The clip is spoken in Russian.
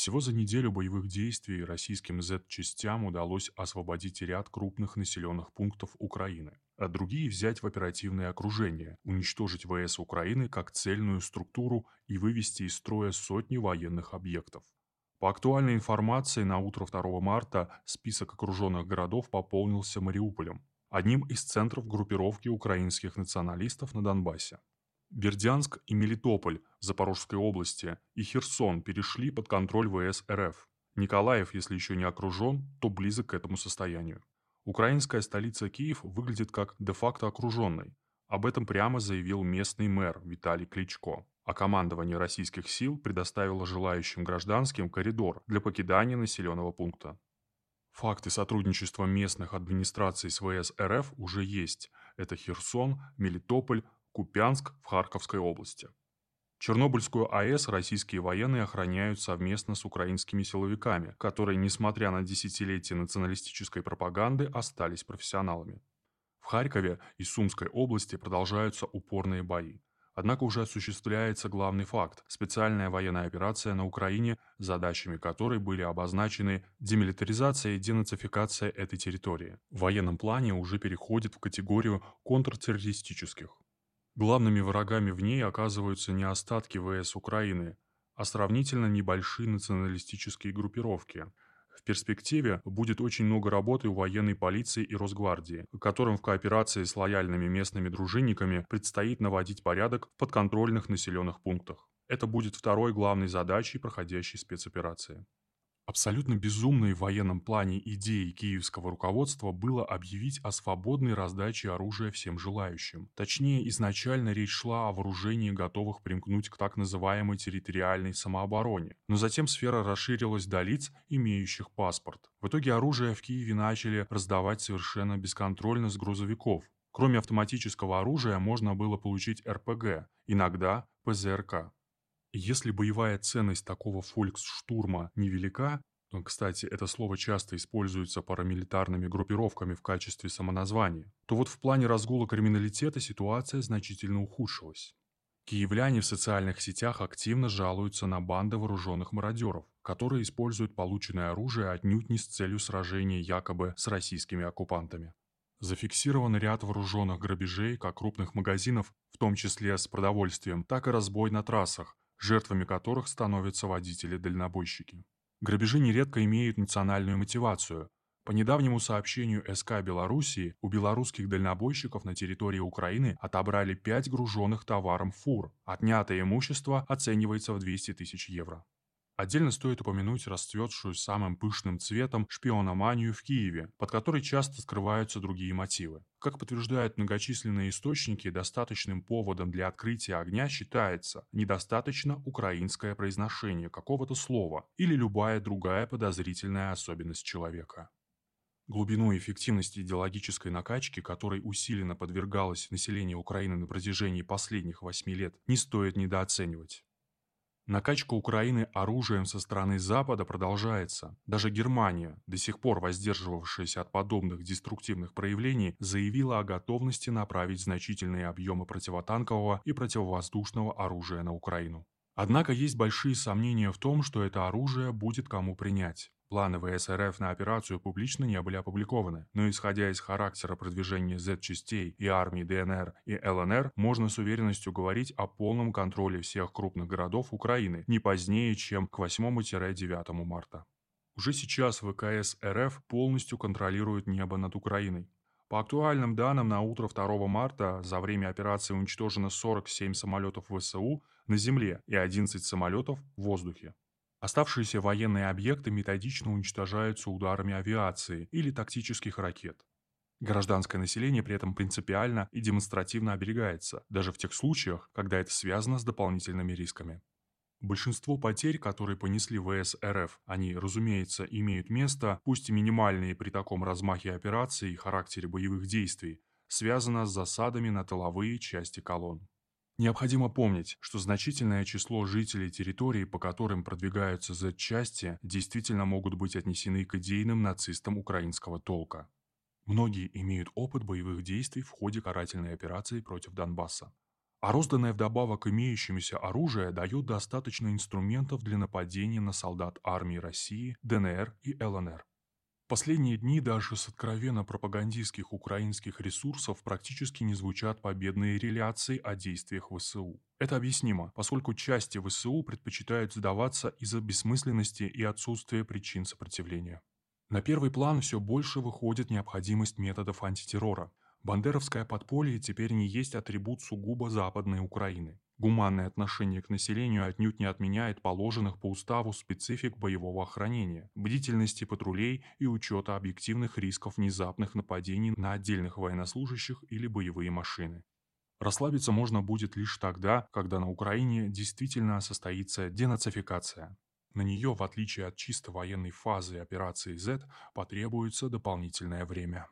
Всего за неделю боевых действий российским Z-частям удалось освободить ряд крупных населенных пунктов Украины, а другие взять в оперативное окружение, уничтожить ВС Украины как цельную структуру и вывести из строя сотни военных объектов. По актуальной информации, на утро 2 марта список окруженных городов пополнился Мариуполем, одним из центров группировки украинских националистов на Донбассе. Бердянск и Мелитополь Запорожской области и Херсон перешли под контроль ВС РФ. Николаев, если еще не окружен, то близок к этому состоянию. Украинская столица Киев выглядит как де-факто окруженной. Об этом прямо заявил местный мэр Виталий Кличко. А командование российских сил предоставило желающим гражданским коридор для покидания населенного пункта. Факты сотрудничества местных администраций с ВС РФ уже есть. Это Херсон, Мелитополь, Купянск в Харьковской области. Чернобыльскую АЭС российские военные охраняют совместно с украинскими силовиками, которые, несмотря на десятилетия националистической пропаганды, остались профессионалами. В Харькове и Сумской области продолжаются упорные бои. Однако уже осуществляется главный факт – специальная военная операция на Украине, задачами которой были обозначены демилитаризация и денацификация этой территории. В военном плане уже переходит в категорию контртеррористических. Главными врагами в ней оказываются не остатки ВС Украины, а сравнительно небольшие националистические группировки. В перспективе будет очень много работы у военной полиции и Росгвардии, которым в кооперации с лояльными местными дружинниками предстоит наводить порядок в подконтрольных населенных пунктах. Это будет второй главной задачей проходящей спецоперации. Абсолютно безумной в военном плане идеей киевского руководства было объявить о свободной раздаче оружия всем желающим. Точнее, изначально речь шла о вооружении готовых примкнуть к так называемой территориальной самообороне. Но затем сфера расширилась до лиц, имеющих паспорт. В итоге оружие в Киеве начали раздавать совершенно бесконтрольно с грузовиков. Кроме автоматического оружия можно было получить РПГ, иногда ПЗРК. Если боевая ценность такого фольксштурма невелика, кстати, это слово часто используется парамилитарными группировками в качестве самоназвания, то вот в плане разгула криминалитета ситуация значительно ухудшилась. Киевляне в социальных сетях активно жалуются на банды вооруженных мародеров, которые используют полученное оружие отнюдь не с целью сражения якобы с российскими оккупантами. Зафиксирован ряд вооруженных грабежей как крупных магазинов, в том числе с продовольствием, так и разбой на трассах, жертвами которых становятся водители-дальнобойщики. Грабежи нередко имеют национальную мотивацию. По недавнему сообщению СК Белоруссии, у белорусских дальнобойщиков на территории Украины отобрали 5 груженных товаром фур. Отнятое имущество оценивается в 200 тысяч евро. Отдельно стоит упомянуть расцветшую самым пышным цветом шпиономанию в Киеве, под которой часто скрываются другие мотивы. Как подтверждают многочисленные источники, достаточным поводом для открытия огня считается недостаточно украинское произношение какого-то слова или любая другая подозрительная особенность человека. Глубину и эффективность идеологической накачки, которой усиленно подвергалось население Украины на протяжении последних восьми лет, не стоит недооценивать. Накачка Украины оружием со стороны Запада продолжается. Даже Германия, до сих пор воздерживавшаяся от подобных деструктивных проявлений, заявила о готовности направить значительные объемы противотанкового и противовоздушного оружия на Украину. Однако есть большие сомнения в том, что это оружие будет кому принять. Планы ВСРФ на операцию публично не были опубликованы, но исходя из характера продвижения Z-частей и армий ДНР и ЛНР, можно с уверенностью говорить о полном контроле всех крупных городов Украины не позднее, чем к 8-9 марта. Уже сейчас ВКС РФ полностью контролирует небо над Украиной. По актуальным данным, на утро 2 марта за время операции уничтожено 47 самолетов ВСУ на земле и 11 самолетов в воздухе. Оставшиеся военные объекты методично уничтожаются ударами авиации или тактических ракет. Гражданское население при этом принципиально и демонстративно оберегается, даже в тех случаях, когда это связано с дополнительными рисками. Большинство потерь, которые понесли ВС РФ, они, разумеется, имеют место, пусть и минимальные при таком размахе операций и характере боевых действий, связано с засадами на тыловые части колонн. Необходимо помнить, что значительное число жителей территорий, по которым продвигаются Z-части, действительно могут быть отнесены к идейным нацистам украинского толка. Многие имеют опыт боевых действий в ходе карательной операции против Донбасса. А розданное вдобавок имеющемуся оружие дает достаточно инструментов для нападения на солдат армии России, ДНР и ЛНР. Последние дни даже с откровенно пропагандистских украинских ресурсов практически не звучат победные реляции о действиях ВСУ. Это объяснимо, поскольку части ВСУ предпочитают сдаваться из-за бессмысленности и отсутствия причин сопротивления. На первый план все больше выходит необходимость методов антитеррора. Бандеровское подполье теперь не есть атрибут сугубо западной Украины. Гуманное отношение к населению отнюдь не отменяет положенных по уставу специфик боевого охранения, бдительности патрулей и учета объективных рисков внезапных нападений на отдельных военнослужащих или боевые машины. Расслабиться можно будет лишь тогда, когда на Украине действительно состоится денацификация. На нее, в отличие от чисто военной фазы операции Z, потребуется дополнительное время.